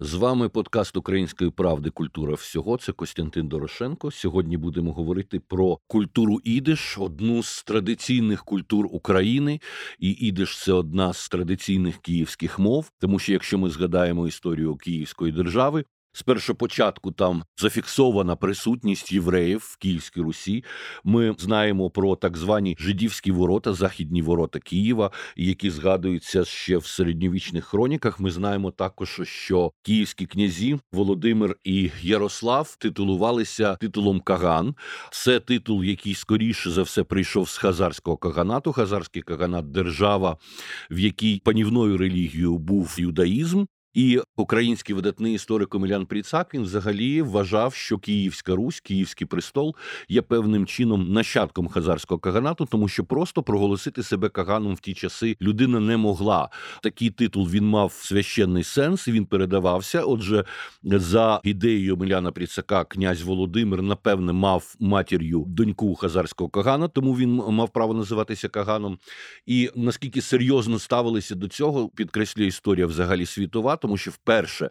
З вами подкаст Української правди Культура всього. Це Костянтин Дорошенко. Сьогодні будемо говорити про культуру ідиш, одну з традиційних культур України. І ідиш це одна з традиційних київських мов. Тому що якщо ми згадаємо історію Київської держави, з першопочатку там зафіксована присутність євреїв в Київській Русі. Ми знаємо про так звані жидівські ворота, західні ворота Києва, які згадуються ще в середньовічних хроніках. Ми знаємо також, що київські князі Володимир і Ярослав титулувалися титулом Каган. Це титул, який скоріше за все прийшов з хазарського каганату. Хазарський каганат держава, в якій панівною релігією був юдаїзм. І український видатний історик Омелян Пріцак він взагалі вважав, що Київська Русь, Київський престол є певним чином нащадком хазарського каганату, тому що просто проголосити себе каганом в ті часи людина не могла. Такий титул він мав священний сенс. Він передавався. Отже, за ідеєю Омеляна Пріцака, князь Володимир, напевне, мав матір'ю доньку хазарського кагана, тому він мав право називатися каганом. І наскільки серйозно ставилися до цього, підкреслює історія взагалі світова тому що вперше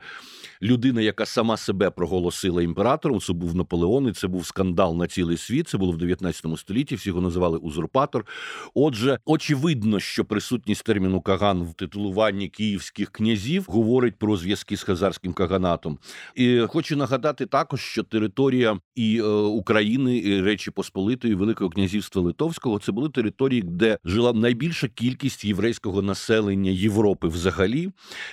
людина, яка сама себе проголосила імператором, це був Наполеон, і це був скандал на цілий світ. Це було в 19 столітті. Всі його називали узурпатор. Отже, очевидно, що присутність терміну Каган в титулуванні київських князів говорить про зв'язки з хазарським каганатом. І хочу нагадати також, що територія і е, України, і Речі Посполитої, Великого князівства Литовського це були території, де жила найбільша кількість єврейського населення Європи взагалі.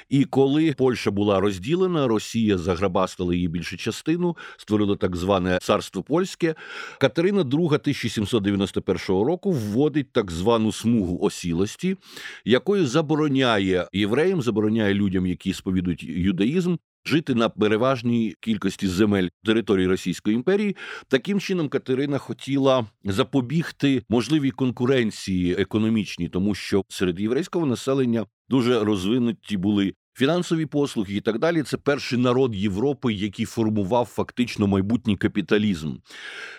І коли Польща була розділена, Росія заграбастила її більшу частину, створила так зване царство польське. Катерина II 1791 року вводить так звану смугу осілості, якою забороняє євреям, забороняє людям, які сповідують юдаїзм. Жити на переважній кількості земель території Російської імперії таким чином Катерина хотіла запобігти можливій конкуренції економічній, тому що серед єврейського населення дуже розвинуті були Фінансові послуги і так далі це перший народ Європи, який формував фактично майбутній капіталізм.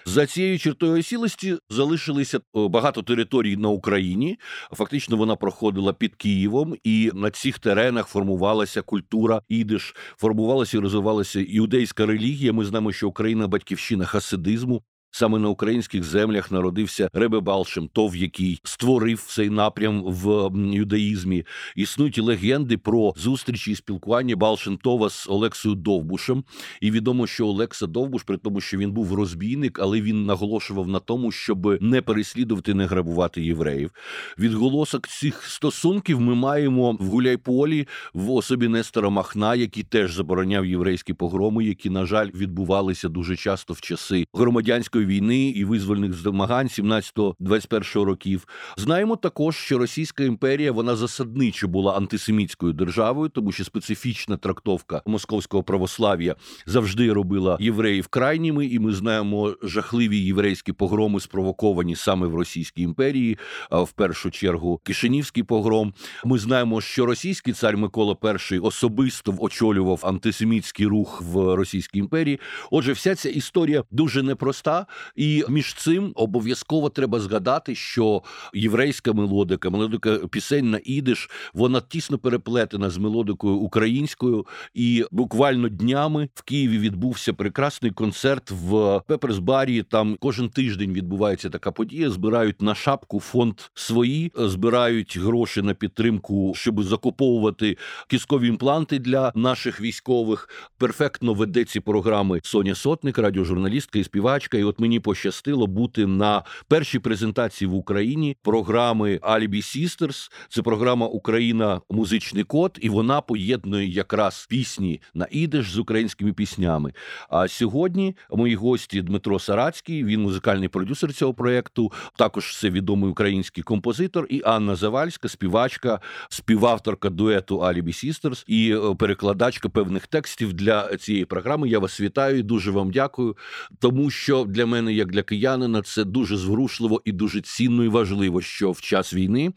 За цією чертою осілості залишилися багато територій на Україні. Фактично, вона проходила під Києвом, і на цих теренах формувалася культура ідиш, формувалася і розвивалася іудейська релігія. Ми знаємо, що Україна батьківщина хасидизму. Саме на українських землях народився Ребе Балшем, тов, який створив цей напрям в юдаїзмі. Існують легенди про зустрічі і спілкування Балшем-Това з Олексою Довбушем. І відомо, що Олекса Довбуш, при тому, що він був розбійник, але він наголошував на тому, щоб не переслідувати, не грабувати євреїв. Відголосок цих стосунків ми маємо в Гуляйполі в особі Нестора Махна, який теж забороняв єврейські погроми, які, на жаль, відбувалися дуже часто в часи громадянської війни і визвольних змагань 17-21 років. Знаємо також, що Російська імперія вона засадничо була антисемітською державою, тому що специфічна трактовка московського православ'я завжди робила євреїв крайніми, і ми знаємо жахливі єврейські погроми, спровоковані саме в Російській імперії, в першу чергу Кишинівський погром. Ми знаємо, що російський цар Микола І особисто очолював антисемітський рух в Російській імперії. Отже, вся ця історія дуже непроста. І між цим обов'язково треба згадати, що єврейська мелодика, мелодика пісень на ідиш, вона тісно переплетена з мелодикою українською. І буквально днями в Києві відбувся прекрасний концерт в Пеперсбарі. Там кожен тиждень відбувається така подія. Збирають на шапку фонд свої, збирають гроші на підтримку, щоб закуповувати кіскові імпланти для наших військових. Перфектно веде ці програми Соня Сотник, радіожурналістка і співачка. І от мені пощастило бути на першій презентації в Україні програми Alibi Sisters. Це програма Україна музичний код, і вона поєднує якраз пісні на ідиш з українськими піснями. А сьогодні мої гості Дмитро Сарацький, він музикальний продюсер цього проєкту, також це відомий український композитор, і Анна Завальська, співачка, співавторка дуету Alibi Sisters і е, перекладачка певних текстів для цієї програми. Я вас вітаю, і дуже вам дякую, тому що для мене, як для киянина, це дуже зворушливо і дуже цінно і важливо, що в час війни,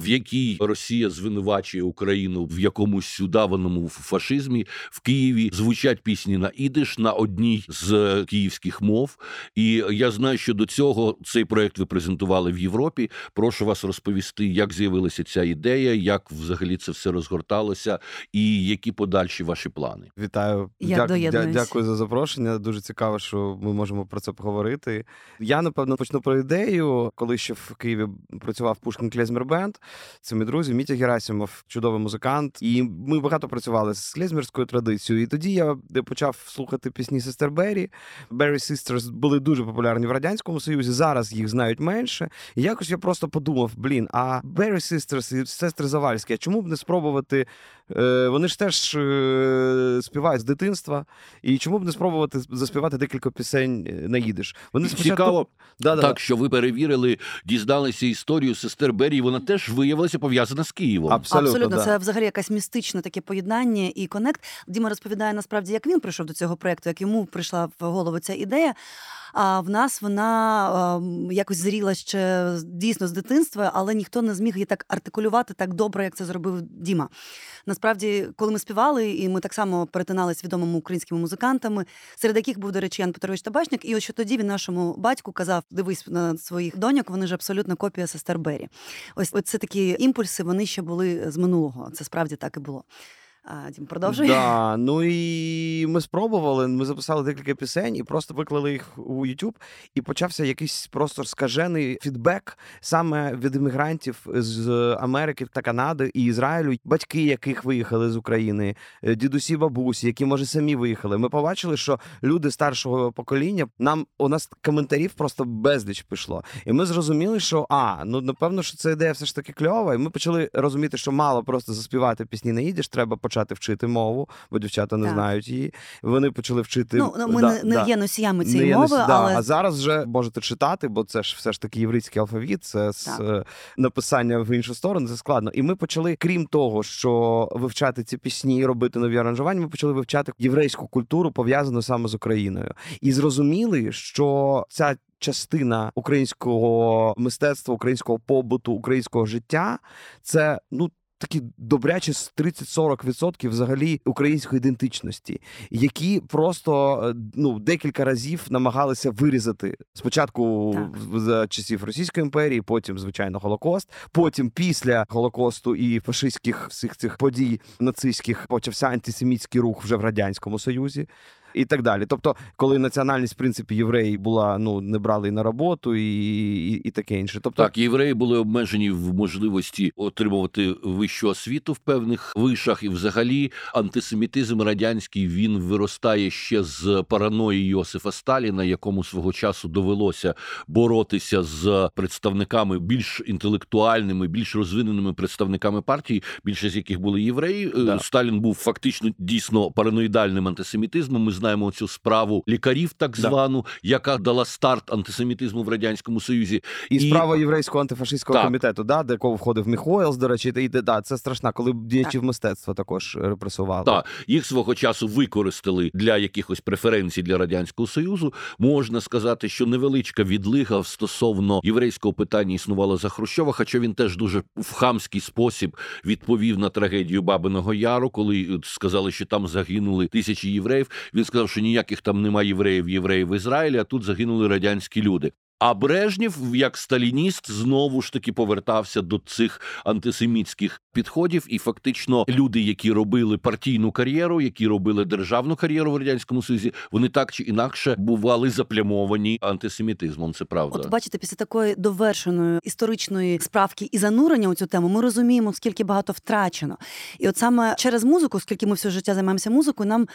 в якій Росія звинувачує Україну в якомусь удаваному фашизмі, в Києві звучать пісні на ідиш на одній з київських мов. І я знаю, що до цього цей проект ви презентували в Європі. Прошу вас розповісти, як з'явилася ця ідея, як взагалі це все розгорталося, і які подальші ваші плани. Вітаю, Я Дя- дякую за запрошення. Дуже цікаво, що ми можемо про це поговорити. Я напевно почну про ідею, коли ще в Києві працював Пушкін Клезмер Бенд. Це мій друзі, Мітя Герасимов, чудовий музикант. І ми багато працювали з клезмерською традицією. І тоді я почав слухати пісні Сестер Беррі. Berry Sisters були дуже популярні в радянському союзі. Зараз їх знають менше. І якось я просто подумав: блін, а Berry Sisters і сестри Завальські, а чому б не спробувати? Е, вони ж теж е, співають з дитинства. І чому б не спробувати заспівати декілька пісень е, на їдиш? Вони спочатку... Цікаво, да, да, так що ви перевірили, дізналися історію сестер Беррі. Вона теж виявилася пов'язана з Києвом. Абсолютно, Абсолютно. Да. це взагалі якась містичне таке поєднання і конект. Діма розповідає насправді, як він прийшов до цього проекту, як йому прийшла в голову ця ідея. А в нас вона якось зріла ще дійсно з дитинства, але ніхто не зміг її так артикулювати так добре, як це зробив Діма. Насправді, коли ми співали, і ми так само перетиналися відомими українськими музикантами, серед яких був, до речі, Ян Петрович Табачник, і ось що тоді він нашому батьку казав: дивись на своїх доньок, вони ж абсолютно копія сестер Бері. Ось це такі імпульси, вони ще були з минулого. Це справді так і було. А, Дім, продовжуй. Да, Ну і ми спробували. Ми записали декілька пісень і просто виклали їх у YouTube, і почався якийсь просто скажений фідбек саме від іммігрантів з Америки та Канади і Ізраїлю, батьки, яких виїхали з України, е, дідусі, бабусі, які може самі виїхали. Ми побачили, що люди старшого покоління нам у нас коментарів просто безліч пішло. І ми зрозуміли, що а ну напевно, що ця ідея все ж таки кльова. І ми почали розуміти, що мало просто заспівати пісні не їдеш, треба почати вчити мову, бо дівчата не так. знають її. Вони почали вчити. Ну, ну ми да, не, не да. є носіями цієї мови, носі... але а зараз вже можете читати, бо це ж все ж таки єврейський алфавіт, це з е, написання в іншу сторону. Це складно. І ми почали, крім того, що вивчати ці пісні, робити нові аранжування. Ми почали вивчати єврейську культуру, пов'язану саме з Україною, і зрозуміли, що ця. Частина українського мистецтва, українського побуту, українського життя це ну такі добрячі 30-40% взагалі української ідентичності, які просто е, ну декілька разів намагалися вирізати спочатку так. за часів Російської імперії, потім звичайно Голокост. Потім після Голокосту і фашистських всіх цих подій нацистських почався антисемітський рух вже в радянському союзі і так далі. Тобто, коли національність в принципі євреї була, ну не брали на роботу і і, і таке інше. Тобто так, євреї були обмежені в можливості отримувати вищу освіту в певних вишах, і взагалі антисемітизм радянський він виростає ще з параної Йосифа Сталіна, якому свого часу довелося боротися з представниками більш інтелектуальними, більш розвиненими представниками партії, більше з яких були євреї. Да. Сталін був фактично дійсно параноїдальним антисемітизмом. Ми знаємо цю справу лікарів, так звану, да. яка дала старт антисемітизму в радянському союзі, і, і... справа єврейського антифашистського так. комітету, да, де кого входив Міхоелс, до речі, і да, це страшна, коли діячів мистецтва також репресували. Так, їх свого часу використали для якихось преференцій для радянського союзу. Можна сказати, що невеличка відлига стосовно єврейського питання існувала за Хрущова, хоча він теж дуже в хамський спосіб відповів на трагедію Бабиного Яру, коли сказали, що там загинули тисячі євреїв. Він сказав, що ніяких там немає євреїв, євреїв в Ізраїлі, а тут загинули радянські люди. А Брежнєв, як сталініст, знову ж таки повертався до цих антисемітських підходів, і фактично люди, які робили партійну кар'єру, які робили державну кар'єру в радянському союзі, вони так чи інакше бували заплямовані антисемітизмом. Це правда. От бачите, після такої довершеної історичної справки і занурення у цю тему, ми розуміємо, скільки багато втрачено. І от саме через музику, оскільки ми все життя займаємося музикою, нам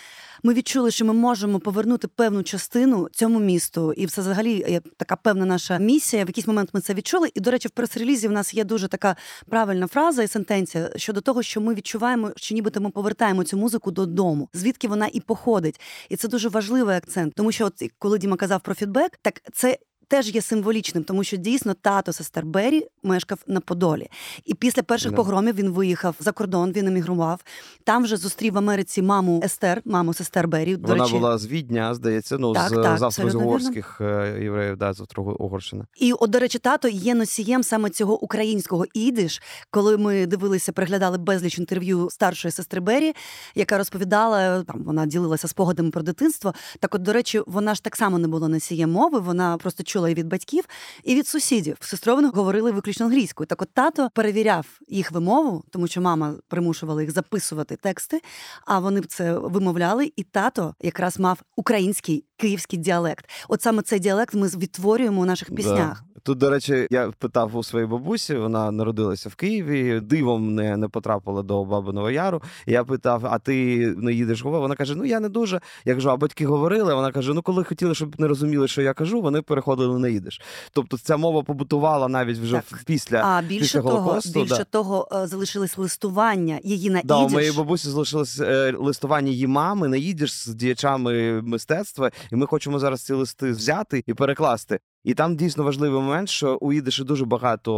ми відчули, що ми можемо повернути певну частину цьому місту, і все взагалі така певна певна наша місія. В якийсь момент ми це відчули. І, до речі, в прес-релізі в нас є дуже така правильна фраза і сентенція щодо того, що ми відчуваємо, що нібито ми повертаємо цю музику додому, звідки вона і походить. І це дуже важливий акцент, тому що, от коли Діма казав про фідбек, так це теж є символічним, тому що дійсно тато сестер Бері мешкав на Подолі. І після перших Да. погромів він виїхав за кордон, він емігрував. Там вже зустрів в Америці маму Естер, маму сестер Бері. До Вона речі, була з Відня, здається, ну Так, з так, з австро-угорських е, євреїв, да, з Австро-Угорщини. І от, до речі, тато є носієм саме цього українського ідиш. Коли ми дивилися, переглядали безліч інтерв'ю старшої сестри Бері, яка розповідала, там вона ділилася спогадами про дитинство. Так, от, до речі, вона ж так само не була носієм мови, вона просто чула і від батьків, і від сусідів. Вони говорили виключно англійською. Так, от тато перевіряв їх вимову, тому що мама примушувала їх записувати тексти, а вони б це вимовляли. І тато якраз мав український київський діалект. От саме цей діалект ми відтворюємо у наших піснях. Тут, до речі, я питав у своєї бабусі, вона народилася в Києві, дивом не, не потрапила до Бабиного Яру. Я питав: а ти не їдеш в Вона каже: Ну я не дуже. Я кажу, а батьки говорили. Вона каже: Ну, коли хотіли, щоб не розуміли, що я кажу, вони переходили на їдиш. Тобто ця мова побутувала навіть вже Так. після. А більше після того, Голокосту, більше да. того, е, залишились листування її на Да, у моєї бабусі залишилось е, листування її мами на їдіш з діячами мистецтва, і ми хочемо зараз ці листи взяти і перекласти. І там дійсно важливий момент, що у їдиші дуже багато,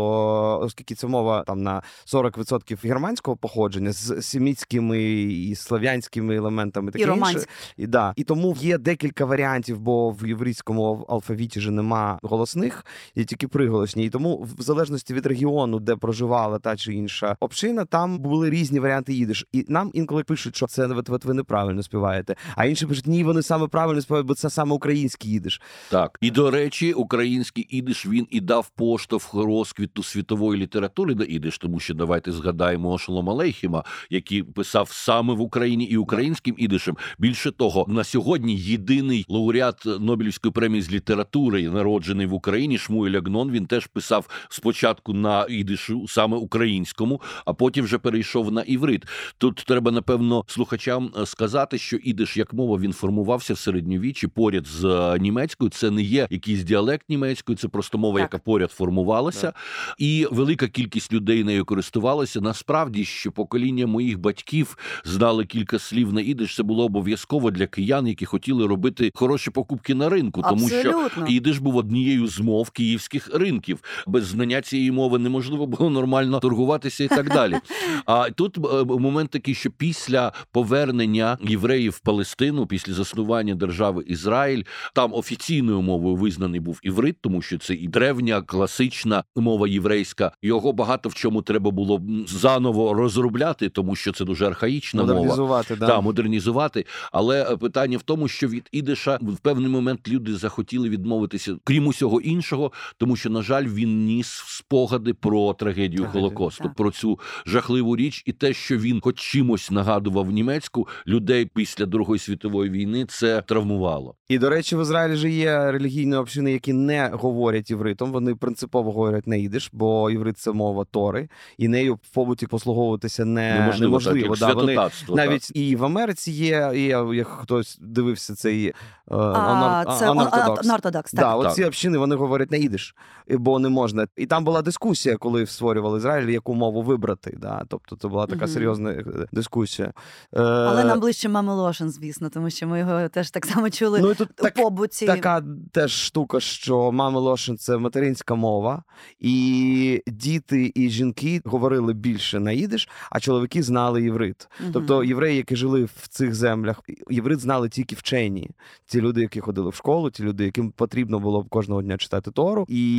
оскільки це мова там на 40% германського походження з семітськими і слав'янськими елементами. Таке І інше. І, да. і тому є декілька варіантів, бо в єврейському алфавіті же нема голосних, є тільки приголосні. І тому, в залежності від регіону, де проживала та чи інша община, там були різні варіанти їдиш. І нам інколи пишуть, що це от, от ви неправильно співаєте. А інші пишуть, ні, вони саме правильно співають, бо це саме український їдиш. Так і до речі, український ідиш він і дав поштовх розквіту світової літератури до ідиш, тому що давайте згадаємо Ошолома Лейхіма, який писав саме в Україні і українським ідишем. Більше того, на сьогодні єдиний лауреат Нобелівської премії з літератури, народжений в Україні, Шмуель Агнон. Він теж писав спочатку на ідишу, саме українському, а потім вже перейшов на іврит. Тут треба напевно слухачам е, сказати, що ідиш як мова він формувався в середньовіччі поряд з е, німецькою. Це не є якийсь діалект німецької, це просто мова, Так. яка поряд формувалася, і велика кількість людей нею користувалася. Насправді, що покоління моїх батьків знали кілька слів на ідиш. Це було обов'язково для киян, які хотіли робити хороші покупки на ринку, тому що Абсолютно. Ідиш був однією з мов київських ринків. Без знання цієї мови неможливо було нормально торгуватися і так далі. А тут е, момент такий, що після повернення євреїв в Палестину, після заснування держави Ізраїль, там офіційною мовою визнаний був іврит, тому що це і древня класична мова єврейська. Його багато в чому треба було заново розробляти, тому що це дуже архаїчна мова. Модернізувати, да. Да, модернізувати. Але е, питання в тому, що від ідиша в певний момент люди захотіли відмовитися, крім усього іншого, тому що, на жаль, він ніс спогади про трагедію Трагедію, Холокосту, так. про цю жахливу річ, і те, що він хоч чимось нагадував німецьку людей після Другої світової війни, це травмувало. І до речі, в Ізраїлі же є релігійні общини, які не говорять івритом. Вони принципово говорять не ідиш, бо іврит це мова Тори, і нею в побуті послуговуватися не Неможливо, неможливо. так, да, вони навіть і в Америці є, і як хтось дивився цей е, А, це анортодокс. Да, оці общини вони говорять на ідиш, бо не можна. І там була дискусія, коли створювали Ізраїль, яку мову вибрати. Да. Тобто це була така серйозна е, дискусія. Е, Але нам ближче Мами Лошен, звісно, тому що ми його теж так само чули ну, і тут у так, побуті. така теж штука, що мами Лошин це материнська мова, і діти і жінки говорили більше на їдиш, а чоловіки знали єврит. Мгм. Тобто євреї, які жили в цих землях, єврит знали тільки вчені. Ті люди, які ходили в школу, ті люди, яким потрібно було кожного дня читати Тору. І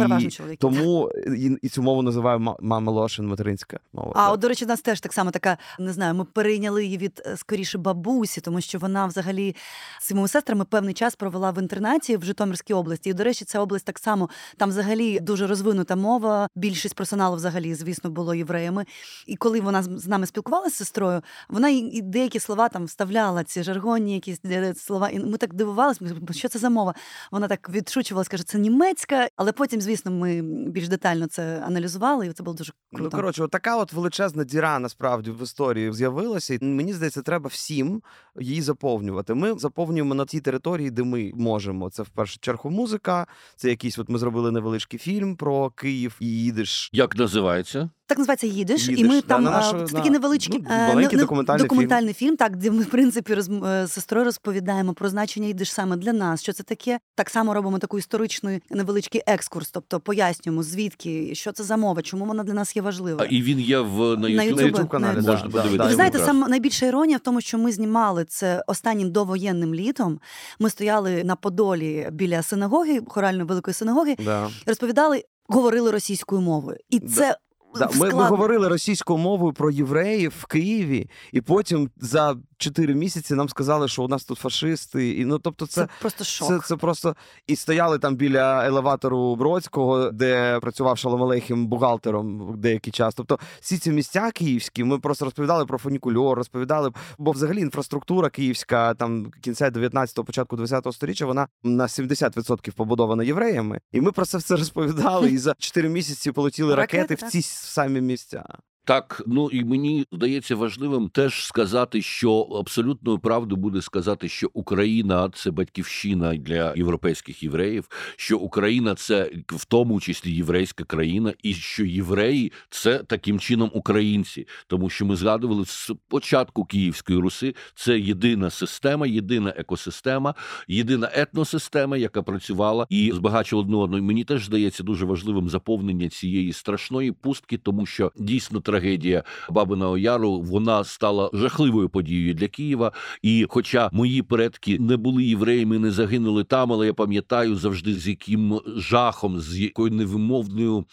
тому і, і цю мову називаю ма- мама Лошин материнська мова. А Так. от, до речі, нас теж так само така, не знаю, ми перейняли її від е, скоріше бабусі, тому що вона взагалі з своїми сестрами певний час провела в інтернаті в Житомирській області. І, до речі, ця область так само там взагалі дуже розвинута мова. Більшість персоналу взагалі, звісно, було євреями. І коли вона з нами спілкувалася з сестрою, вона і- деякі слова там вставляла, ці жаргонні якісь е, слова. І ми так дивувалися, що це за мова. Вона так відшучувала, каже, це німецька, але потім, звісно, ми більш детально це аналізували, і це було дуже Ну, круто. коротше, от така от величезна діра насправді в історії з'явилася. І мені здається, треба всім її заповнювати. Ми заповнюємо на тій території, де ми можемо. Це в першу чергу музика. Це якийсь, от ми зробили невеличкий фільм про Київ і їдеш. Як називається? Так називається їдиш, Їдиш, і ми да, там на а, нашу- це на- такий невеличкий ну, е, маленький не- документальний документальний фільм, так де ми в принципі роз, з сестрою розповідаємо про значення їдиш саме для нас. Що це таке? Так само робимо таку історичну невеличкий екскурс, тобто пояснюємо звідки, що це за мова, чому вона для нас є А важливою. і він є в на YouTube? YouTube, YouTube каналі, на да, Можна да, подивитися. да. Ви знаєте, сам найбільша іронія в тому, що ми знімали це останнім довоєнним літом. Ми стояли на Подолі біля синагоги, хоральної великої синагоги, Да. розповідали, говорили російською мовою, і це Да, ми, ми говорили російською мовою про євреїв в Києві, і потім за чотири місяці нам сказали, що у нас тут фашисти. І ну тобто, Це це, просто шок. це, це просто і стояли там біля елеватору Бродського, де працював Шалом Алейхім бухгалтером деякий час. Тобто, всі ці місця київські, ми просто розповідали про фунікульор, розповідали, бо взагалі інфраструктура київська там кінця 19-го, початку 20-го сторіччя, вона на 70% побудована євреями. І ми про це все розповідали. І за 4 місяці полетіли Ракети, в так. Ці самі місця. Так, ну і мені здається важливим теж сказати, що абсолютною правду буде сказати, що Україна це батьківщина для європейських євреїв, що Україна це в тому числі єврейська країна, і що євреї це таким чином українці, тому що ми згадували з початку Київської Руси це єдина система, єдина екосистема, єдина етносистема, яка працювала і збагачувала одну одну. І Мені теж здається дуже важливим заповнення цієї страшної пустки, тому що дійсно трагедія Бабиного Яру вона стала жахливою подією для Києва. І, хоча мої предки не були євреями, не загинули там, але я пам'ятаю завжди з яким жахом, з якою невимовною.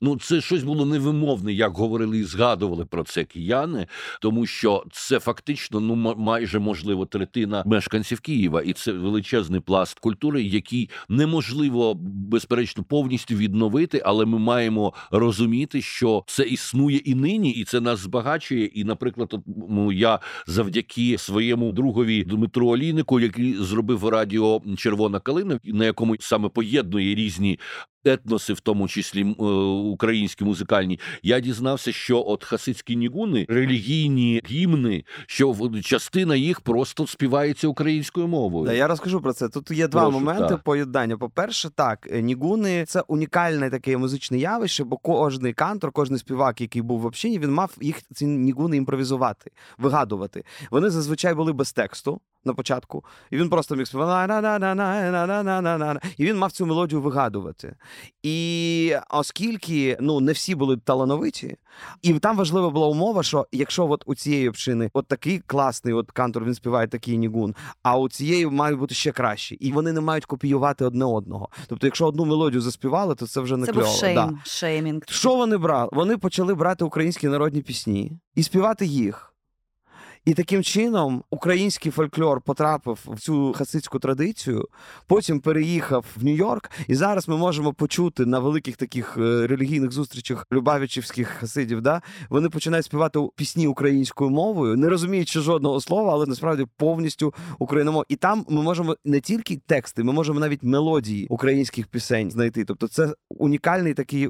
Ну, це щось було невимовне, як говорили і згадували про це кияни, тому що це фактично ну майже можливо третина мешканців Києва, і це величезний пласт культури, який неможливо безперечно повністю відновити, але ми маємо розуміти, що це існує і нині, і це нас збагачує. І, наприклад, ну, я завдяки своєму другові Дмитру Олійнику, який зробив радіо Червона калина, на якому саме поєднує різні етноси, в тому числі е, українські музикальні, я дізнався, що от хасидські нігуни, релігійні гімни, що частина їх просто співається українською мовою. Да, Я розкажу про це. Тут є два Прошу, моменти так. поєднання. По перше, так е, нігуни це унікальне таке музичне явище, бо кожний кантор, кожен співак, який був в общині, він мав їх ці нігуни імпровізувати, вигадувати. Вони зазвичай були без тексту. На початку, і він просто міг співати, і він мав цю мелодію вигадувати. І оскільки ну не всі були талановиті, і там важлива була умова, що якщо от у цієї общини от такий класний от кантор, він співає такий нігун, а у цієї мають бути ще кращі, і вони не мають копіювати одне одного. Тобто, якщо одну мелодію заспівали, то це вже не Це кльово. був шейм, Да. шеймінг. Що вони брали? Вони почали брати українські народні пісні і співати їх. І таким чином український фольклор потрапив в цю хасидську традицію, потім переїхав в Нью-Йорк, і зараз ми можемо почути на великих таких е, релігійних зустрічах любавичівських хасидів. Да? Вони починають співати пісні українською мовою, не розуміючи жодного слова, але насправді повністю україномовно. І там ми можемо не тільки тексти, ми можемо навіть мелодії українських пісень знайти. Тобто, це унікальний такий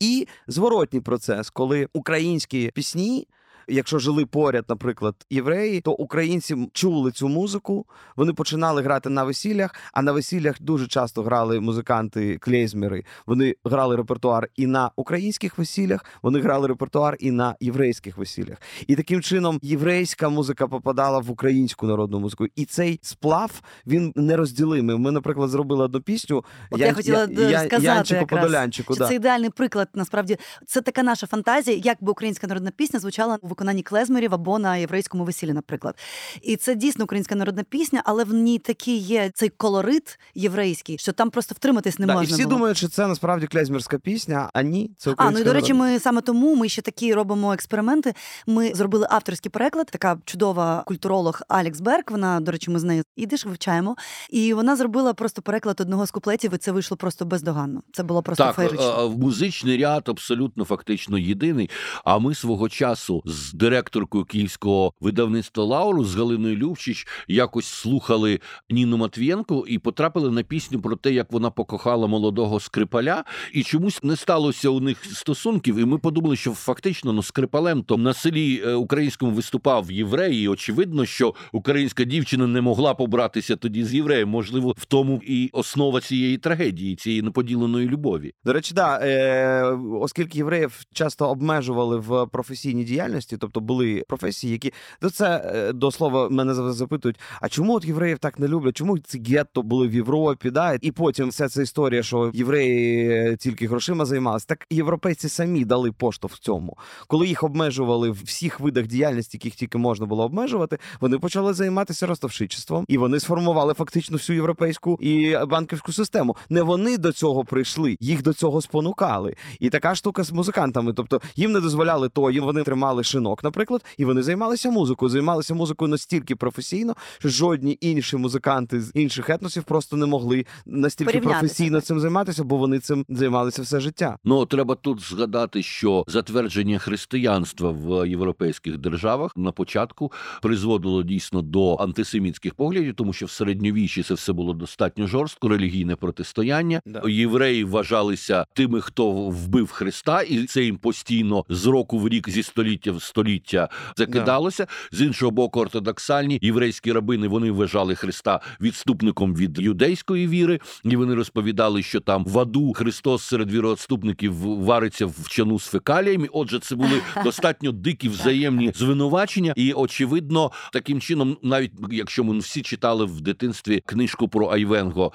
і зворотній процес, коли українські пісні. Якщо жили поряд, наприклад, євреї, то українці чули цю музику, вони починали грати на весіллях, а на весіллях дуже часто грали музиканти клейзмери. Вони грали репертуар і на українських весіллях, вони грали репертуар і на єврейських весіллях. І таким чином єврейська музика попадала в українську народну музику. І цей сплав він нерозділимий. Ми, наприклад, зробили одну пісню. От я хотіла Я- сказати Янчику якраз, Подолянчику. Що Да. це ідеальний приклад. Насправді це така наша фантазія, як би українська народна пісня звучала у виконанні клезмерів або на єврейському весіллі, наприклад. І це дійсно українська народна пісня, але в ній такий є цей колорит єврейський, що там просто втриматись не Да, і можна. всі було. думають, що це насправді клезмерська пісня, а ні, це А, українська ну і до речі, ми саме тому ми ще такі робимо експерименти. Ми зробили авторський переклад. Така чудова культуролог Алекс Берг. Вона, до речі, ми з нею ідиш, вивчаємо. І вона зробила просто переклад одного з куплетів, і це вийшло просто бездоганно. Це було просто Так, феєрично. е, е, музичний ряд абсолютно фактично єдиний. А ми свого часу з з директоркою київського видавництва Лауру з Галиною Любчич якось слухали Ніну Матвієнко і потрапили на пісню про те, як вона покохала молодого скрипаля, і чомусь не сталося у них стосунків. І ми подумали, що фактично ну скрипалем то на селі е, українському виступав єврей. і Очевидно, що українська дівчина не могла побратися тоді з євреєм. Можливо, в тому і основа цієї трагедії, цієї неподіленої любові. До речі, да, е, оскільки євреїв часто обмежували в професійній діяльності, тобто були професії, які до це е, до слова мене запитують: а чому от євреїв так не люблять? Чому ці гетто були в Європі? Да? І потім вся ця історія, що євреї е, тільки грошима займалися. Так європейці самі дали поштовх в цьому. Коли їх обмежували в всіх видах діяльності, яких тільки можна було обмежувати, вони почали займатися ростовшичеством, і вони сформували фактично всю європейську і банківську систему. Не вони до цього прийшли, їх до цього спонукали. І така штука з музикантами. Тобто їм не дозволяли то, їм вони тримали шинок, наприклад, і вони займалися музикою. Займалися музикою настільки професійно, що жодні інші музиканти з інших етносів просто не могли настільки професійно цим займатися, бо вони цим займалися все життя. Ну треба тут згадати, що затвердження християнства в європейських державах на початку призводило дійсно до антисемітських поглядів, тому що в середньовіччі це все було достатньо жорстко, релігійне протистояння. Да. Євреї вважалися тими, хто вбив Христа, і це їм постійно з року в рік, зі століття в століття закидалося. З іншого боку, ортодоксальні єврейські рабини вони вважали Христа відступником від юдейської віри, і вони розповідали, що там в аду Христос серед віроотступників вариться в чану з фекаліями. Отже, це були достатньо дикі взаємні звинувачення, і очевидно, таким чином, навіть якщо ми всі читали в дитинстві книжку про Айвенго,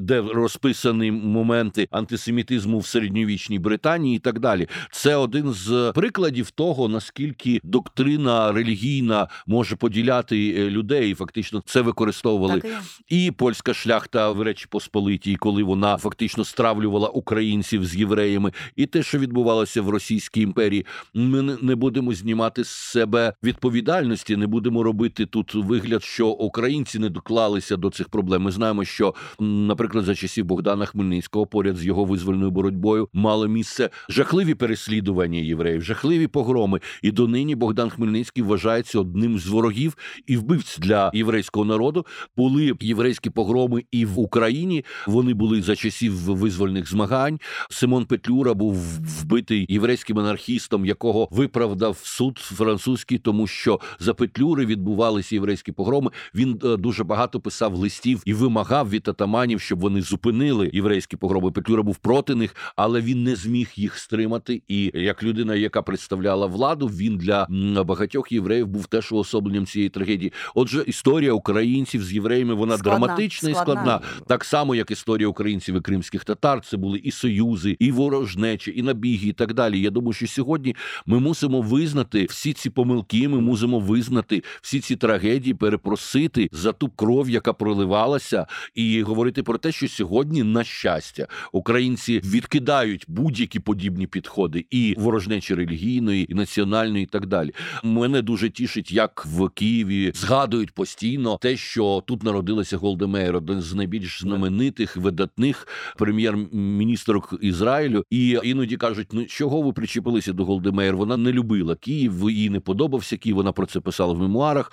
де розписані моменти антисемітизму в середньовічній Британії, і так далі, це один з прикладів того, наскільки доктрина релігійна може поділяти е, людей. І Фактично, це використовували Так і і польська шляхта в Речі Посполитій, коли вона фактично стравлювала українців з євреями, і те, що відбувалося в Російській імперії, ми не- не будемо знімати з себе відповідальності, не будемо робити тут вигляд, що українці не доклалися до цих проблем. Ми знаємо, що, наприклад, за часів Богдана Хмельницького, поряд з його визвольною боротьбою, мало місце жахливі переслідування євреїв, жахливі погроми. І донині Богдан Хмельницький вважається одним з ворогів і вбивць для єврейського народу. Були єврейські погроми і в Україні. Вони були за часів визвольних змагань. Симон Петлюра був вбитий єврейським анархістом, якого виправдав суд французький, тому що за Петлюри відбувалися єврейські погроми. Він е, дуже багато писав листів і вимагав від атаманів, щоб вони зупинили єврейські погроми. Петлюра був проти них, але він не зміг їх стримати. І як людина, яка представляла владу, він для багатьох євреїв був теж уособленням цієї трагедії. Отже, історія українців з євреями вона Складна, драматична і складна. складна. Так само, як історія українців і кримських татар, це були і союзи, і ворожнечі, і набіги, і так далі. Я думаю, що сьогодні ми мусимо визнати всі ці помилки. Ми мусимо визнати всі ці трагедії, перепросити за ту кров, яка проливалася, і говорити про те, що сьогодні, на щастя, українці відкидають будь-які подібні підходи і ворожнечі релігійної, і національної, і так далі. Мене дуже тішить, як в Києві згадують постійно те, що тут народилася Голда Меїр, один з найбільш знаменитих видатних прем'єр-міністрок Ізраїлю. І іноді кажуть: ну чого ви причепилися до Голди Меїр? Вона не любила Київ, їй не подобався Київ. Вона про це писала в мемуарах.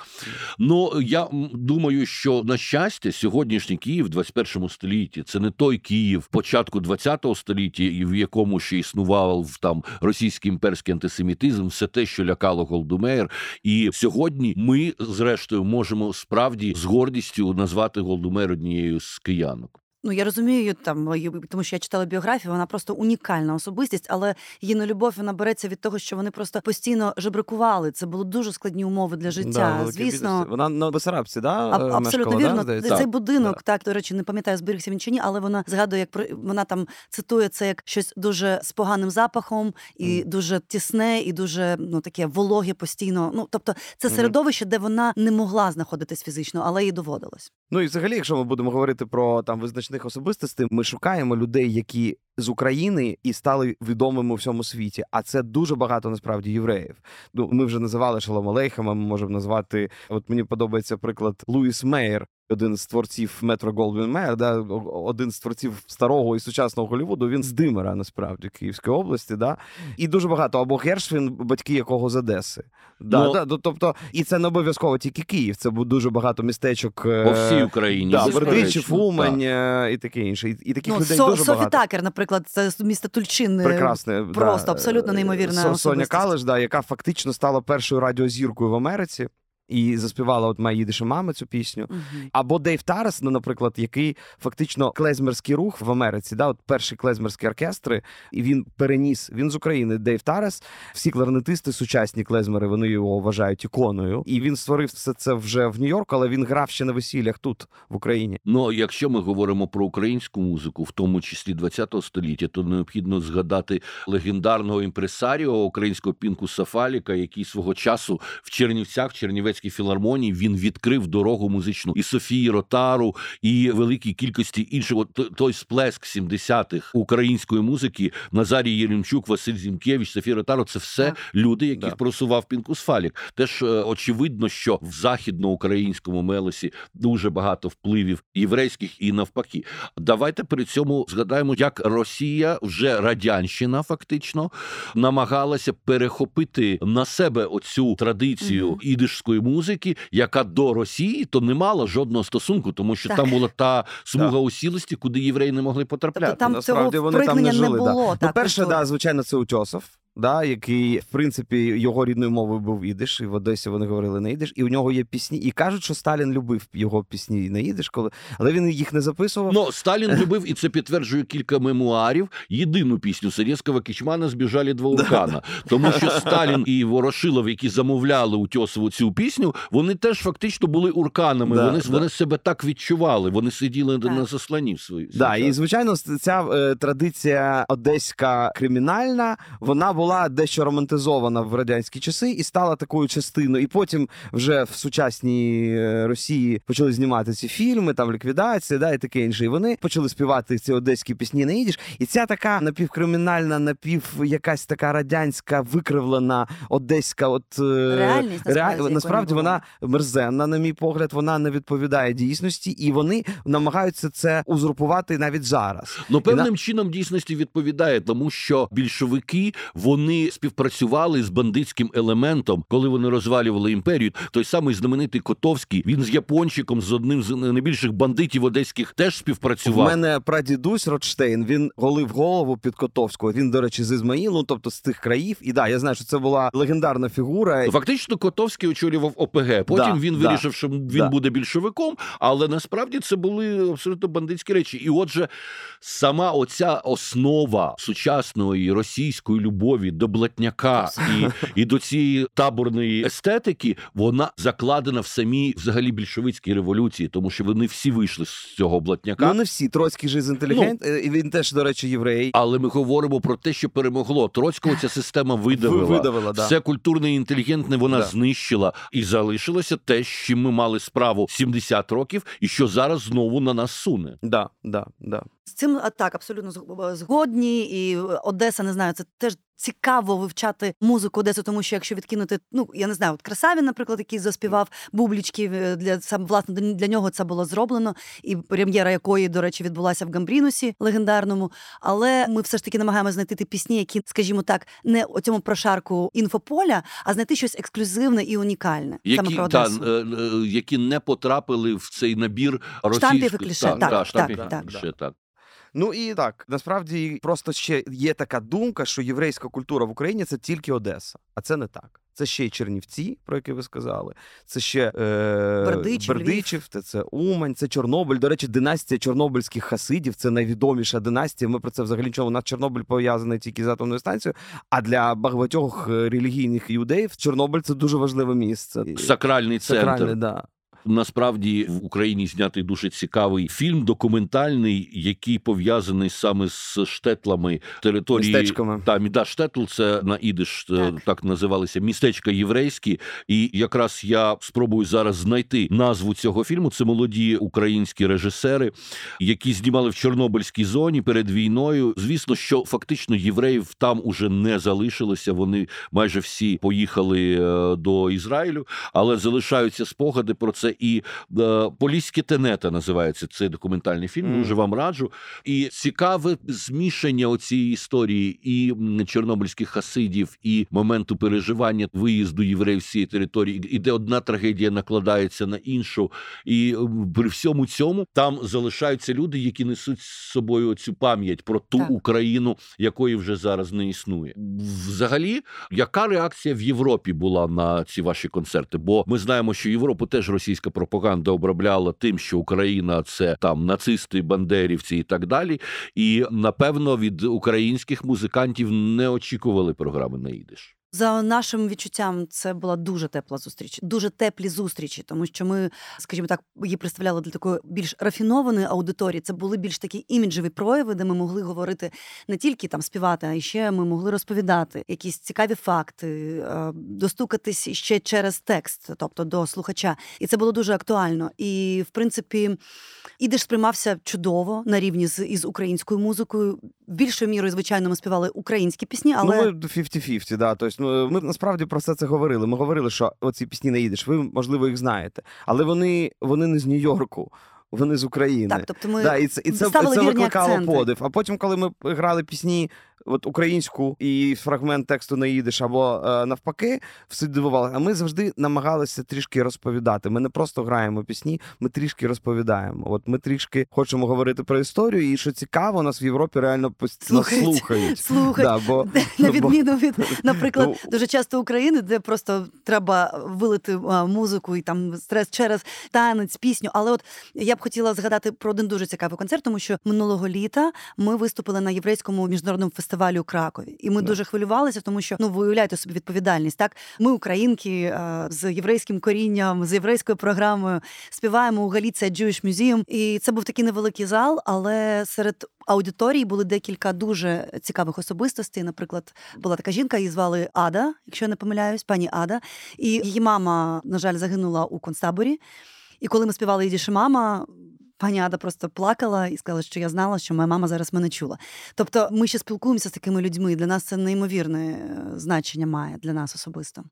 Ну я думаю, що на щастя, сьогоднішній Київ в 21 столітті це не той Київ початку 20 століття, в якому ще існував там російський імперський антисемітизм, все те, що лякало Голдумеєр. І сьогодні ми, зрештою, можемо справді з гордістю назвати Голдумеєр однією з киянок. Ну я розумію, там тому що я читала біографію, вона просто унікальна особистість, але її нелюбов вона береться від того, що вони просто постійно жебракували. Це були дуже складні умови для життя. Да, Звісно, бідності. вона на Бесарабці, да? А- е, абсолютно вірно. Да? Цей будинок, так до речі, не пам'ятаю, зберігся він чи ні, але вона згадує, як про вона там цитує це як щось дуже з поганим запахом, і дуже тісне, і дуже ну таке вологе постійно. Ну тобто, це середовище, де вона не могла знаходитись фізично, але їй доводилось. Ну і взагалі, якщо ми будемо говорити про там визначних особистостей, ми шукаємо людей, які з України і стали відомими у всьому світі. А це дуже багато насправді євреїв. Ну ми вже називали Шолом-Алейхема, Ми можемо назвати. От мені подобається приклад Луїс Мейер. Один з творців Метро Голдвін Мейер, да, один з творців старого і сучасного Голлівуду, він з Димера, насправді, Київської області. Да? І дуже багато або Гершвін, батьки якого з Одеси. Да, Ну, да, ну, тобто, і це не обов'язково тільки Київ, це буде дуже багато містечок. е, По всій Україні. Да. Бердичів, Умань Так. е, і таке інше. І, і таких Ну, людей Со- дуже Софі багато. Такер, наприклад, це з міста Тульчин. е, Прекрасне, просто да. абсолютно неймовірна Со- Соня. Калиш, да, яка фактично стала першою радіозіркою в Америці і заспівала от «Моя їдише мама цю пісню. Мгм. Або Дейв Тарас, ну, наприклад, який фактично клезмерський рух в Америці, да, от перші клезмерські оркестри, і він переніс. Він з України. Дейв Тарас, всі кларнетисти, сучасні клезмери, вони його вважають іконою. І він створив все це вже в Нью-Йорку, але він грав ще на весіллях тут, в Україні. Ну, якщо ми говоримо про українську музику, в тому числі ХХ століття, то необхідно згадати легендарного імпресаріо українського Пінкуса Фаліка, який свого часу в Чернівцях, в Чернівецькій філармонії, він відкрив дорогу музичну і Софії Ротару, і великій кількості інших. От той сплеск 70-х української музики, Назарій Єремчук, Василь Зінкевич, Софія Ротару це все люди, яких Да. просував Пінкус Фалік. Теж е, очевидно, що в західноукраїнському мелосі дуже багато впливів єврейських і навпаки. Давайте при цьому згадаємо, як Росія, вже радянщина, фактично намагалася перехопити на себе оцю традицію Мгм. ідишської музики, яка до Росії то не мала жодного стосунку, тому що Так. там була та смуга усілості, куди євреї не могли потрапляти. Тобто там Насправді цього вони там не, не не жили. було. да. так, ну, перше, так, да, звичайно, це Утьосов. Да, який, в принципі, його рідною мовою був ідиш, і в Одесі вони говорили на ідиш, і у нього є пісні. І кажуть, що Сталін любив його пісні на ідиш, коли але він їх не записував. Ну, Сталін любив, і це підтверджує кілька мемуарів. Єдину пісню Сирєцького Кічмана збіжали два уркана. Тому що Сталін і Ворошилов, які замовляли у Тьосову цю пісню, вони теж фактично були урканами. Да, вони, да. вони себе так відчували. Вони сиділи на засланні свої. Да, і звичайно, ця е, традиція одеська кримінальна, вона була дещо романтизована в радянські часи і стала такою частиною. І потім вже в сучасній е, Росії почали знімати ці фільми, там ліквідація, да, і таке інше. І вони почали співати ці одеські пісні на ідіш. І ця така напівкримінальна, напів якась така радянська викривлена одеська, от е, Реальність, насправді, реаль- насправді вона мерзенна, на мій погляд, вона не відповідає дійсності, і вони намагаються це узурпувати навіть зараз. Ну, певним чином дійсності відповідає, тому що більшовики вони співпрацювали з бандитським елементом, коли вони розвалювали імперію. Той самий знаменитий Котовський, він з япончиком, з одним з найбільших бандитів одеських, теж співпрацював. У мене прадідусь Ротштейн, він голив голову під Котовського. Він, до речі, з Ізмаїлу, тобто з тих країв. І да, я знаю, що це була легендарна фігура. Фактично, Котовський очолював ОПГ. Потім Да, він да, вирішив, що він да. буде більшовиком, але насправді це були абсолютно бандитські речі. І отже, сама оця основа сучасної російської любові до блатняка і, і до цієї таборної естетики, вона закладена в самій взагалі більшовицькій революції, тому що вони всі вийшли з цього блатняка. Ну не всі Троцький же з інтелігент, Ну. і він теж, до речі, єврей. Але ми говоримо про те, що перемогло. Троцького ця система видавила. Видавила, да. Все культурне і інтелігентне вона Да. знищила, і залишилося те, з чим ми мали справу 70 років, і що зараз знову на нас суне. Да, да, да. З цим так абсолютно згодні. І е, Одеса не знаю, це теж цікаво вивчати музику Одеси, тому що якщо відкинути, ну я не знаю, от Красавін, наприклад, який заспівав бублічки е, для сам власне для- нього це було зроблено, і прем'єра якої, до речі, відбулася в Гамбрінусі легендарному. Але ми все ж таки намагаємося знайти ті пісні, які, скажімо так, не у цьому прошарку інфополя, а знайти щось ексклюзивне і унікальне. саме Які, про та, е, е, які не потрапили в цей набір Штампів і кліше. Так, Так, так, штампів так, і так. кліше, так. Ну і так, насправді просто ще є така думка, що єврейська культура в Україні це тільки Одеса, а це не так. Це ще й Чернівці, про які ви сказали. Це ще е, Бердичів, Бердичів, це, це Умань, це Чорнобиль. До речі, династія чорнобильських хасидів це найвідоміша династія. Ми про це взагалі нічого. У нас Чорнобиль пов'язаний тільки з атомною станцією. А для багатьох е, релігійних іудеїв Чорнобиль це дуже важливе місце. Сакральний центр. Сакральне, да. Насправді в Україні знятий дуже цікавий фільм документальний, який пов'язаний саме з штетлами території Містечками. Та Міда Штетл, це на ідиш е, Так. так називалися містечка єврейські. І якраз я спробую зараз знайти назву цього фільму. Це молоді українські режисери, які знімали в Чорнобильській зоні перед війною. Звісно, що фактично євреїв там уже не залишилося. Вони майже всі поїхали е, до Ізраїлю, але залишаються спогади про це. Це і е, Поліське тенета називається цей документальний фільм. Mm. Дуже вам раджу. І цікаве змішання цієї історії і чорнобильських хасидів, і моменту переживання виїзду євреїв з цієї території, і де одна трагедія накладається на іншу, і при всьому цьому там залишаються люди, які несуть з собою цю пам'ять про ту так. Україну, якої вже зараз не існує. Взагалі, яка реакція в Європі була на ці ваші концерти? Бо ми знаємо, що Європу теж російська пропаганда обробляла тим, що Україна це там нацисти, бандерівці і так далі. І напевно від українських музикантів не очікували програми на ідиш. За нашим відчуттям, це була дуже тепла зустріч, дуже теплі зустрічі, тому що ми, скажімо так, її представляли для такої більш рафінованої аудиторії. Це були більш такі іміджеві прояви, де ми могли говорити не тільки там співати, а ще ми могли розповідати якісь цікаві факти, е, достукатись ще через текст, тобто до слухача. І це було дуже актуально. І в принципі, ідеш сприймався чудово на рівні з із українською музикою. Більшою мірою, звичайно, ми співали українські пісні, але ну, ми 50-50, да. Тобто ми насправді про все це говорили. Ми говорили, що оці пісні не їдеш. Ви можливо їх знаєте, але вони вони не з Нью-Йорку. Вони з України. Так, тобто ми да, і це і це, це викликало акценти. подив. А потім, коли ми грали пісні от українську і фрагмент тексту не їдеш або е, навпаки, все дивували. А ми завжди намагалися трішки розповідати. Ми не просто граємо пісні, ми трішки розповідаємо. От ми трішки хочемо говорити про історію, і що цікаво, нас в Європі реально постійно слухають. Слухають. Да, бо, На відміну від, наприклад, ну, дуже часто України, де просто треба вилити музику і там стрес через танець, пісню. Але от я б хотіла згадати про один дуже цікавий концерт, тому що минулого літа ми виступили на єврейському міжнародному фестивалі фестивалі у Кракові, і ми да. дуже хвилювалися, тому що ну ви уявляєте собі відповідальність. Так, ми українки е, з єврейським корінням, з єврейською програмою співаємо у Галіція Jewish Museum. І це був такий невеликий зал, але серед аудиторії були декілька дуже цікавих особистостей. Наприклад, була така жінка, її звали Ада, якщо я не помиляюсь, пані Ада, і її мама, на жаль, загинула у концтаборі. І коли ми співали «Їдіші мама, Пані Ада просто плакала і сказала, що я знала, що моя мама зараз мене чула. Тобто, ми ще спілкуємося з такими людьми. і Для нас це неймовірне е, значення має для нас особисто.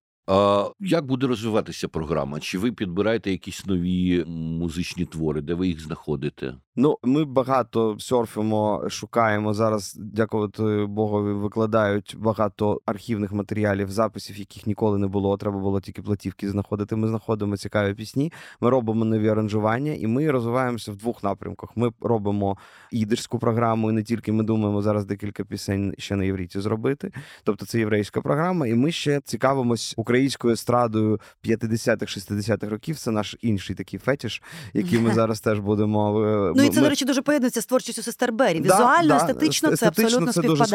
Як буде розвиватися програма? Чи ви підбираєте якісь нові музичні твори, де ви їх знаходите? Ну, ми багато серфимо, шукаємо зараз. Дякувати Богові, викладають багато архівних матеріалів, записів, яких ніколи не було. Треба було тільки платівки знаходити. Ми знаходимо цікаві пісні. Ми робимо нові аранжування, і ми розвиваємося в двох напрямках. Ми робимо ідишську програму, і не тільки ми думаємо зараз декілька пісень ще на євріті зробити. Тобто це єврейська програма, і ми ще цікавимось українською естрадою 50-х, 60-х років. Це наш інший такий фетіш, який ми зараз теж будемо. Е, ну і це, до речі, дуже поєднується з творчістю сестер Бері. Візуально, естетично, це абсолютно це дуже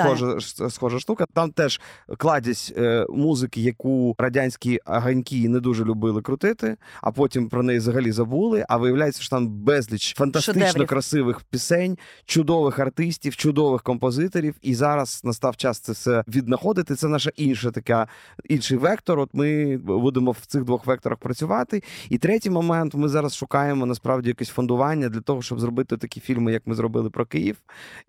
схожа штука. Там теж кладість е, музики, яку радянські аганьки не дуже любили крутити, а потім про неї взагалі забули. А виявляється, що там безліч фантастично Шедеврів. красивих пісень, чудових артистів, чудових композиторів. І зараз настав час це все віднаходити. Це наша інша така інший вектор. От ми будемо в цих двох векторах працювати. І третій момент ми зараз шукаємо насправді якесь фондування для того, щоб зробити такі фільми, як ми зробили про Київ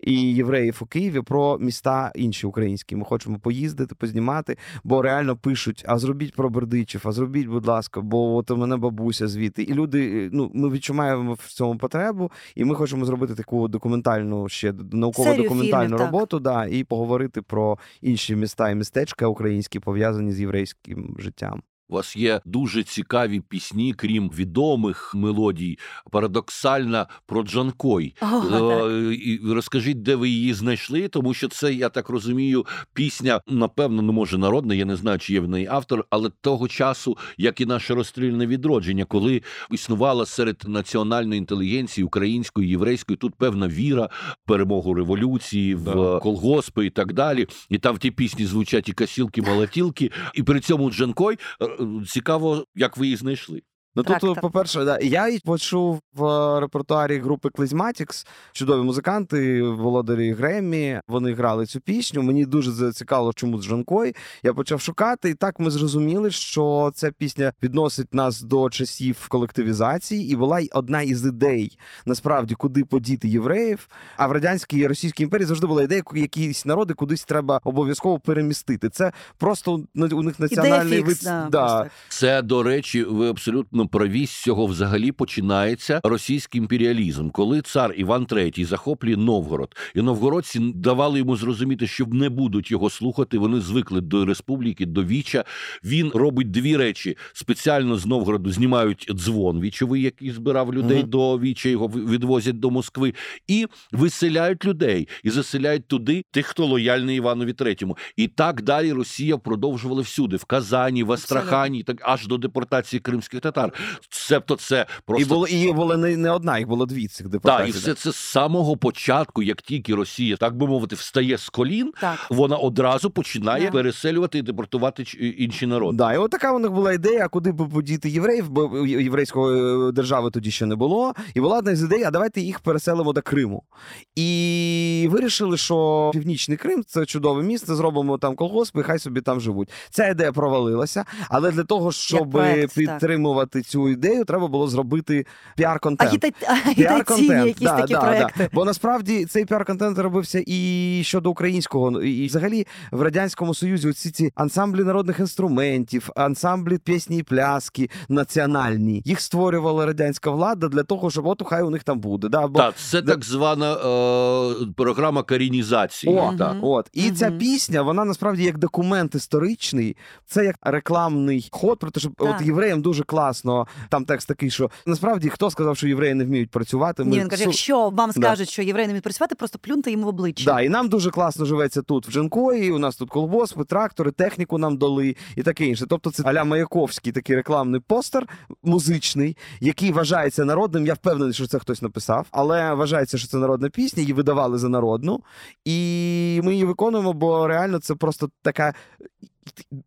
і євреїв у Києві, про міста інші українські. Ми хочемо поїздити, познімати, бо реально пишуть: а зробіть про Бердичів, а зробіть, будь ласка, бо от у мене бабуся звідти. І люди, ну ми відчуваємо в цьому потребу, і ми хочемо зробити таку документальну ще науково документальну роботу, да, і поговорити про інші міста і містечка українські пов'язані з єврейським життям. У вас є дуже цікаві пісні, крім відомих мелодій, парадоксальна про Джанкой. О, Розкажіть, де ви її знайшли, тому що це, я так розумію, пісня, напевно, не може народна, я не знаю, чи є в неї автор, але того часу, як і наше розстрільне відродження, коли існувала серед національної інтелігенції української, єврейської, тут певна віра, перемогу революції, в да. колгоспи і так далі. І там в ті пісні звучать і касілки, малатілки, і при цьому Джанкой цікаво, як ви її знайшли. Ну тут, по-перше, да, я почув в репертуарі групи Клизматікс чудові музиканти, володарі Греммі. Вони грали цю пісню. Мені дуже зацікавило, чому з Жанкой. Я почав шукати, і так ми зрозуміли, що ця пісня відносить нас до часів колективізації, і була й одна із ідей насправді, куди подіти євреїв. А в радянській і російській імперії завжди була ідея, якісь народи кудись треба обов'язково перемістити. Це просто у них національний вид. Да, да. Це до речі, ви абсолютно З цього взагалі починається російський імперіалізм, коли цар Іван III захоплює Новгород, і новгородці давали йому зрозуміти, що не будуть його слухати. Вони звикли до республіки, до віча. Він робить дві речі: спеціально з Новгороду знімають дзвон вічовий, який збирав людей Мгм. до віча. Його відвозять до Москви, і виселяють людей і заселяють туди тих, хто лояльний Іванові III. І так далі Росія продовжувала всюди, в Казані, в Астрахані, так аж до депортації кримських татар. Себто це просто І було і була не, не одна, їх було дві цих так, і все це з самого початку, як тільки Росія, так би мовити, встає з колін, Так. вона одразу починає Да. переселювати і депортувати інші народи. Да, і от така у них була ідея, куди б подіти євреїв, бо єврейської держави тоді ще не було. І була одна з ідей, а давайте їх переселимо до Криму. І вирішили, що Північний Крим це чудове місце, зробимо там колгоспи, і хай собі там живуть. Ця ідея провалилася, але для того, щоб проект, підтримувати цю ідею, треба було зробити піар-контент. Агіта... Агітаційні якісь да, такі да, проекти. Да. Бо насправді цей піар-контент робився і щодо українського, і взагалі в радянському союзі оці ці ансамблі народних інструментів, ансамблі пісні і пляски національні. Їх створювала радянська влада для того, щоб от хай у них там буде. Да? Бо Так, це так звана е, програма корінізації. О, так. От і ця пісня, вона насправді як документ історичний, це як рекламний ход. Про те, що от євреям дуже класно. Там текст такий, що насправді хто сказав, що євреї не вміють працювати. Ні, Ми він каже, су- якщо вам Да. скажуть, що євреї не вміють працювати, просто плюньте їм в обличчя. Да, і нам дуже класно живеться тут в Джанкої. У нас тут колгоспи, трактори, техніку нам дали і таке інше. Тобто, це аля Маяковський такий рекламний постер музичний, який вважається народним. Я впевнений, що це хтось написав, але вважається, що це народна пісня, її видавали за народну, і ми її виконуємо, бо реально це просто така.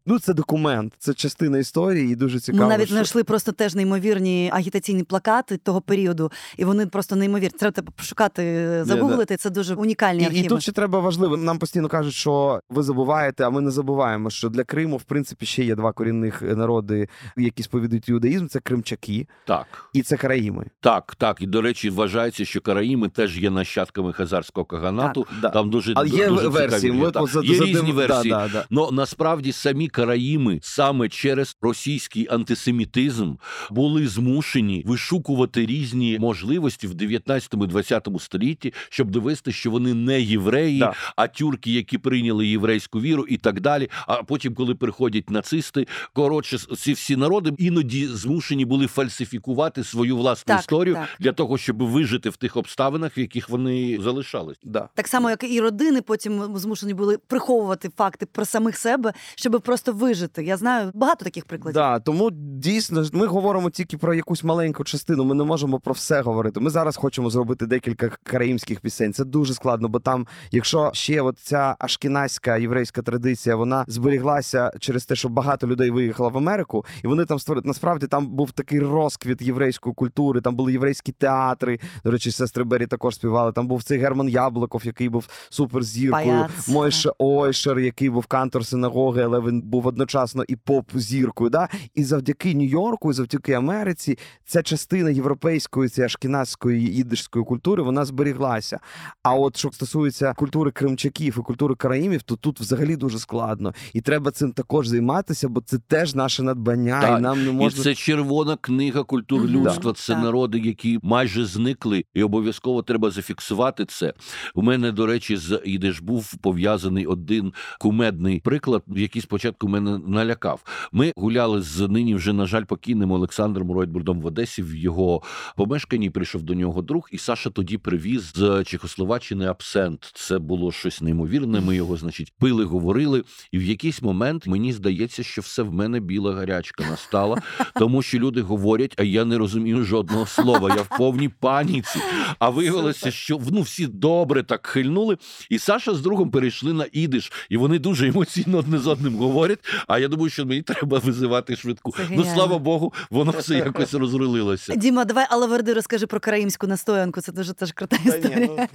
Ну, це документ, це частина історії, і дуже цікаво. Ми навіть що- знайшли просто теж неймовірні агітаційні плакати того періоду, і вони просто неймовірні. Треба тебе пошукати, загуглити. Це дуже унікальні І, архіви. і тут ще треба важливо. Нам постійно кажуть, що ви забуваєте, а ми не забуваємо, що для Криму, в принципі, ще є два корінних народи, які сповідують іудаїзм: це кримчаки Так, і це караїми. так, так. І до речі, вважається, що Караїми теж є нащадками хазарського каганату. Да. Там дуже Але є дуже версії. цікаві, Ми так. є різні версії. да, да. Ну насправді самі Караїми саме через російський антисемітизм були змушені вишукувати різні можливості в 19 і 20 столітті, щоб довести, що вони не євреї, Да. а тюрки, які прийняли єврейську віру, і так далі. А потім, коли приходять нацисти, коротше, ці всі народи іноді змушені були фальсифікувати свою власну Так, історію так. для того, щоб вижити в тих обставинах, в яких вони залишались. Да. Так само, як і родини потім змушені були приховувати факти про самих себе, щоб просто вижити. Я знаю багато таких прикладів. Да, тому дійсно ми говоримо тільки про якусь маленьку частину. Ми не можемо про все говорити. Ми зараз хочемо зробити декілька караїмських пісень. Це дуже складно, бо там, якщо ще от ця ашкіназька єврейська традиція, вона зберіглася через те, що багато людей виїхало в Америку, і вони там створили. Насправді там був такий розквіт єврейської культури. Там були єврейські театри. До речі, сестри Бері також співали. Там був цей Герман Яблоков, який був суперзіркою. Мойше Ойшер, який був кантор синагоги, але він був одночасно і поп-зіркою. Да? І завдяки Нью-Йорку, і завдяки Америці, ця частина європейської, цієї ашкіназької їдишської культури, вона зберіглася. А от що стосується культури кримчаків і культури караїмів, то тут взагалі дуже складно. І треба цим також займатися, бо це теж наше надбання, Так, і нам не І це червона книга культур людства. Да. Це Так. народи, які майже зникли, і обов'язково треба зафіксувати це. У мене, до речі, з Ідеш був пов'язаний один кумедний приклад, який спочатку мене налякав. Ми гуляли з нині вже, на жаль, покійним Олександром Ройтбурдом в Одесі в його помешканні. Прийшов до нього друг, і Саша тоді привіз з Чехословаччини абсент. Це було щось неймовірне. Ми його, значить, пили, говорили. І в якийсь момент мені здається, що все в мене біла гарячка настала, тому що люди говорять, а я не розумію жодного слова. Я в повній паніці. А виявилося, що ну всі добре так хильнули. І Саша з другом перейшли на ідиш, і вони дуже емоційно одне з говорять. А я думаю, що мені треба визивати швидку. Це Ну слава Богу, воно все якось розрулилося. Діма, давай Алаверди розкажи про караїмську настоянку. Це дуже теж крута історія.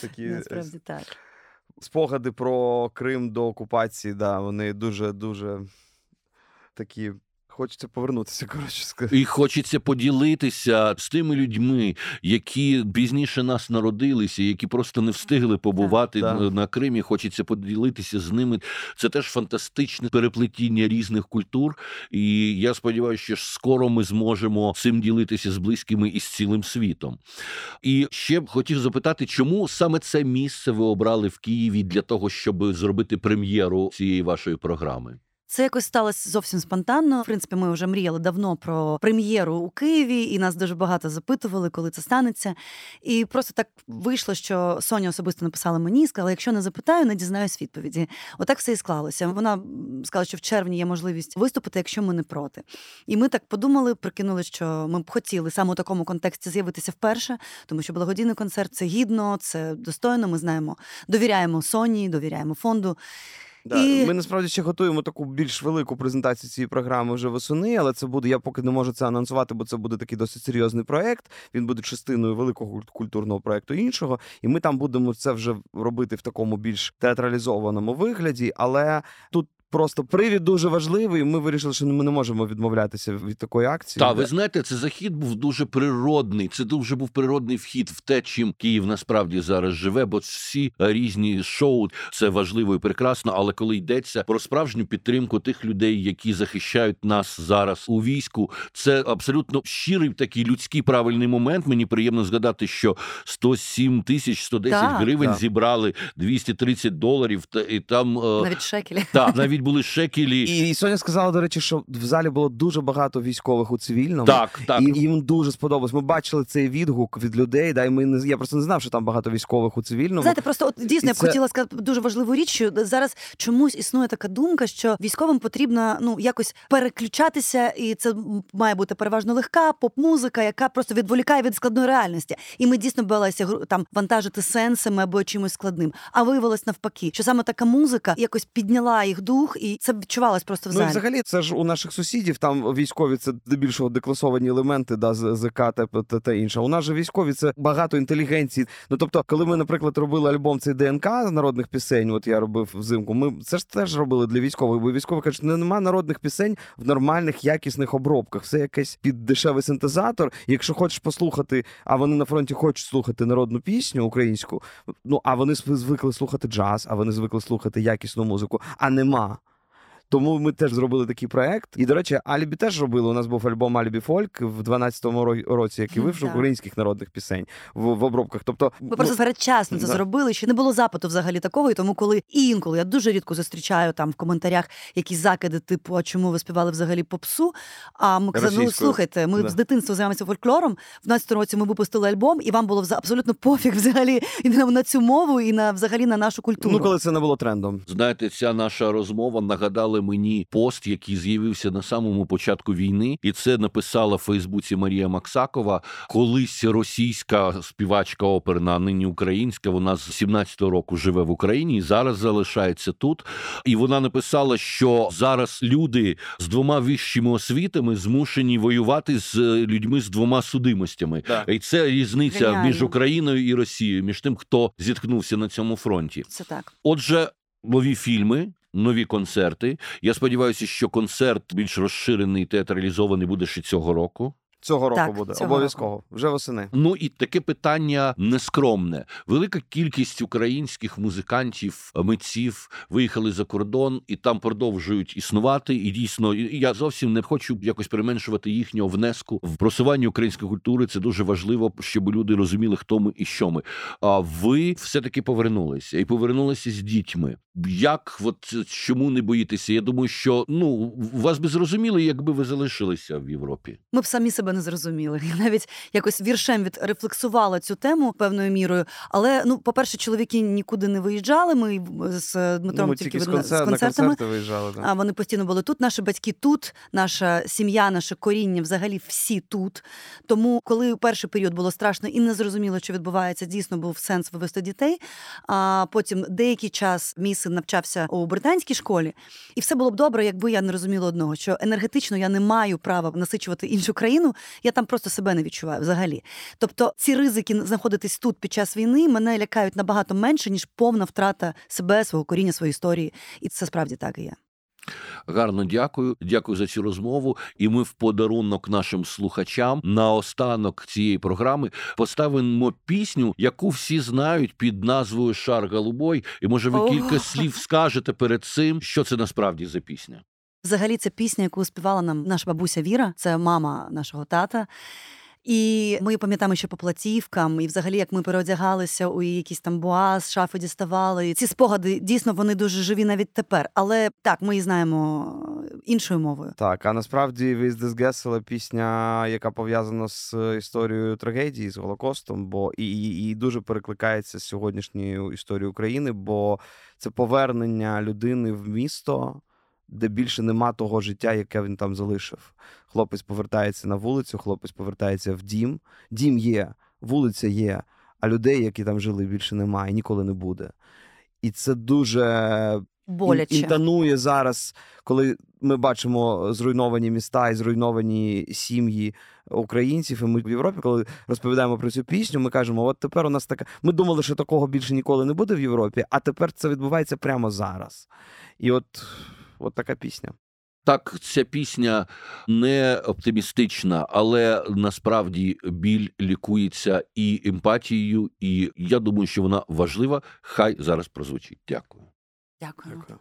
такі Насправді так. спогади про Крим до окупації, да, вони дуже дуже такі хочеться повернутися. Коротше і хочеться поділитися з тими людьми, які пізніше нас народилися, які просто не встигли побувати так, так. на Кримі. Хочеться поділитися з ними. Це теж фантастичне переплетіння різних культур. І я сподіваюся, що скоро ми зможемо цим ділитися з близькими і з цілим світом. І ще б хотів запитати, чому саме це місце ви обрали в Києві для того, щоб зробити прем'єру цієї вашої програми? Це якось сталося зовсім спонтанно. В принципі, ми вже мріяли давно про прем'єру у Києві, і нас дуже багато запитували, коли це станеться. І просто так вийшло, що Соня особисто написала мені, сказала: якщо не запитаю, не дізнаюсь відповіді. Отак все і склалося. Вона сказала, що в червні є можливість виступити, якщо ми не проти. І ми так подумали, прикинули, що ми б хотіли саме у такому контексті з'явитися вперше, тому що благодійний концерт це гідно, це достойно. Ми знаємо, довіряємо Соні, довіряємо фонду. Да. І... Ми насправді ще готуємо таку більш велику презентацію цієї програми вже восени, але це буде. Я поки не можу це анонсувати, бо це буде такий досить серйозний проект. Він буде частиною великого культурного проекту іншого. І ми там будемо це вже робити в такому більш театралізованому вигляді. Але тут просто привід дуже важливий. Ми вирішили, що ми не можемо відмовлятися від такої акції. Так, ви знаєте, це захід був дуже природний. Це дуже був природний вхід в те, чим Київ насправді зараз живе, бо всі різні шоу це важливо і прекрасно. Але коли йдеться про справжню підтримку тих людей, які захищають нас зараз у війську, це абсолютно щирий такий людський правильний момент. Мені приємно згадати, що 107 тисяч 110 так, гривень так. зібрали 230 доларів. Та і там е, навіть шекелі. Так, навіть навіть були шекелі. І, і Соня сказала, до речі, що в залі було дуже багато військових у цивільному. Так, так. І їм дуже сподобалось. Ми бачили цей відгук від людей. Да, і ми не я просто не знав, що там багато військових у цивільному. Знаєте, просто от дійсно я б це... хотіла сказати дуже важливу річ, що зараз чомусь існує така думка, що військовим потрібно ну якось переключатися, і це має бути переважно легка поп-музика, яка просто відволікає від складної реальності. І ми дійсно боялися там вантажити сенсами або чимось складним. А виявилось навпаки, що саме така музика якось підняла їх дух дух, і це відчувалось просто в залі. Ну, і взагалі, це ж у наших сусідів там військові це здебільшого декласовані елементи, да, ЗК та, та, та інше. У нас же військові це багато інтелігенції. Ну тобто, коли ми, наприклад, робили альбом цей ДНК народних пісень, от я робив взимку. Ми це ж теж робили для військових, бо військові кажуть, «Ну, нема народних пісень в нормальних якісних обробках. Все якесь під дешевий синтезатор. Якщо хочеш послухати, а вони на фронті хочуть слухати народну пісню українську. Ну а вони звикли слухати джаз, а вони звикли слухати якісну музику. А нема. Тому ми теж зробили такий проект. І, до речі, Алібі теж робили. У нас був альбом Алібі Фольк в 12-му році, який вийшов українських народних пісень в, в обробках. Тобто, ми ну, просто передчасно це да. зробили. Ще не було запиту взагалі такого. І тому, коли інколи я дуже рідко зустрічаю там в коментарях якісь закиди, типу, а чому ви співали взагалі попсу? А ми казали, ну слухайте, ми да. з дитинства займаємося фольклором. В 12 році ми випустили альбом, і вам було абсолютно пофіг взагалі і на цю мову, і на взагалі на нашу культуру. Ну, коли це не було трендом. Знаєте, ця наша розмова нагадала нагадали мені пост, який з'явився на самому початку війни, і це написала в Фейсбуці Марія Максакова. Колись російська співачка оперна, а нині українська. Вона з 17-го року живе в Україні і зараз залишається тут. І вона написала, що зараз люди з двома вищими освітами змушені воювати з людьми з двома судимостями. Да. І це різниця Геніально. між Україною і Росією, між тим, хто зіткнувся на цьому фронті. Це так. Отже, нові фільми нові концерти. Я сподіваюся, що концерт більш розширений театралізований буде ще цього року. Цього року так, буде обов'язково року. вже восени. Ну і таке питання нескромне. Велика кількість українських музикантів, митців виїхали за кордон і там продовжують існувати. І дійсно, я зовсім не хочу якось применшувати їхнього внеску в просування української культури. Це дуже важливо, щоб люди розуміли, хто ми і що ми. А ви все таки повернулися і повернулися з дітьми. Як от чому не боїтеся? Я думаю, що ну вас би зрозуміли, якби ви залишилися в Європі. Ми б самі себе не зрозуміли. Я навіть якось віршем відрефлексувала цю тему певною мірою. Але ну, по-перше, чоловіки нікуди не виїжджали. Ми з Дмитром ну, тільки з, концерт, з концертами виїжджали. А вони постійно були тут. Наші батьки тут, наша сім'я, наше коріння взагалі всі тут. Тому, коли перший період було страшно і не зрозуміло, що відбувається, дійсно був сенс вивести дітей. А потім деякий час мій син навчався у британській школі, і все було б добре, якби я не розуміла одного, що енергетично я не маю права насичувати іншу країну я там просто себе не відчуваю взагалі. Тобто ці ризики знаходитись тут під час війни мене лякають набагато менше, ніж повна втрата себе, свого коріння, своєї історії. І це справді так і є. Гарно дякую, дякую за цю розмову. І ми в подарунок нашим слухачам на останок цієї програми поставимо пісню, яку всі знають під назвою Шар Голубой. І може ви кілька слів скажете перед цим, що це насправді за пісня. Взагалі, це пісня, яку співала нам наша бабуся Віра, це мама нашого тата. І ми пам'ятаємо, що по платівкам, і взагалі, як ми переодягалися у якісь там буа з шафи діставали. Ці спогади дійсно вони дуже живі навіть тепер. Але так, ми її знаємо іншою мовою. Так, а насправді «Віз Гесела» пісня, яка пов'язана з історією трагедії з Голокостом, бо і, і, і дуже перекликається з сьогоднішньою історією України, бо це повернення людини в місто де більше нема того життя, яке він там залишив. Хлопець повертається на вулицю, хлопець повертається в дім. Дім є, вулиця є, а людей, які там жили, більше немає, ніколи не буде. І це дуже боляче інтонує зараз, коли ми бачимо зруйновані міста і зруйновані сім'ї українців. І ми в Європі, коли розповідаємо про цю пісню, ми кажемо: от тепер у нас така. Ми думали, що такого більше ніколи не буде в Європі, а тепер це відбувається прямо зараз. І от. От така пісня. Так, ця пісня не оптимістична, але насправді біль лікується і емпатією, і я думаю, що вона важлива. Хай зараз прозвучить. Дякую. Дякую. Дякую.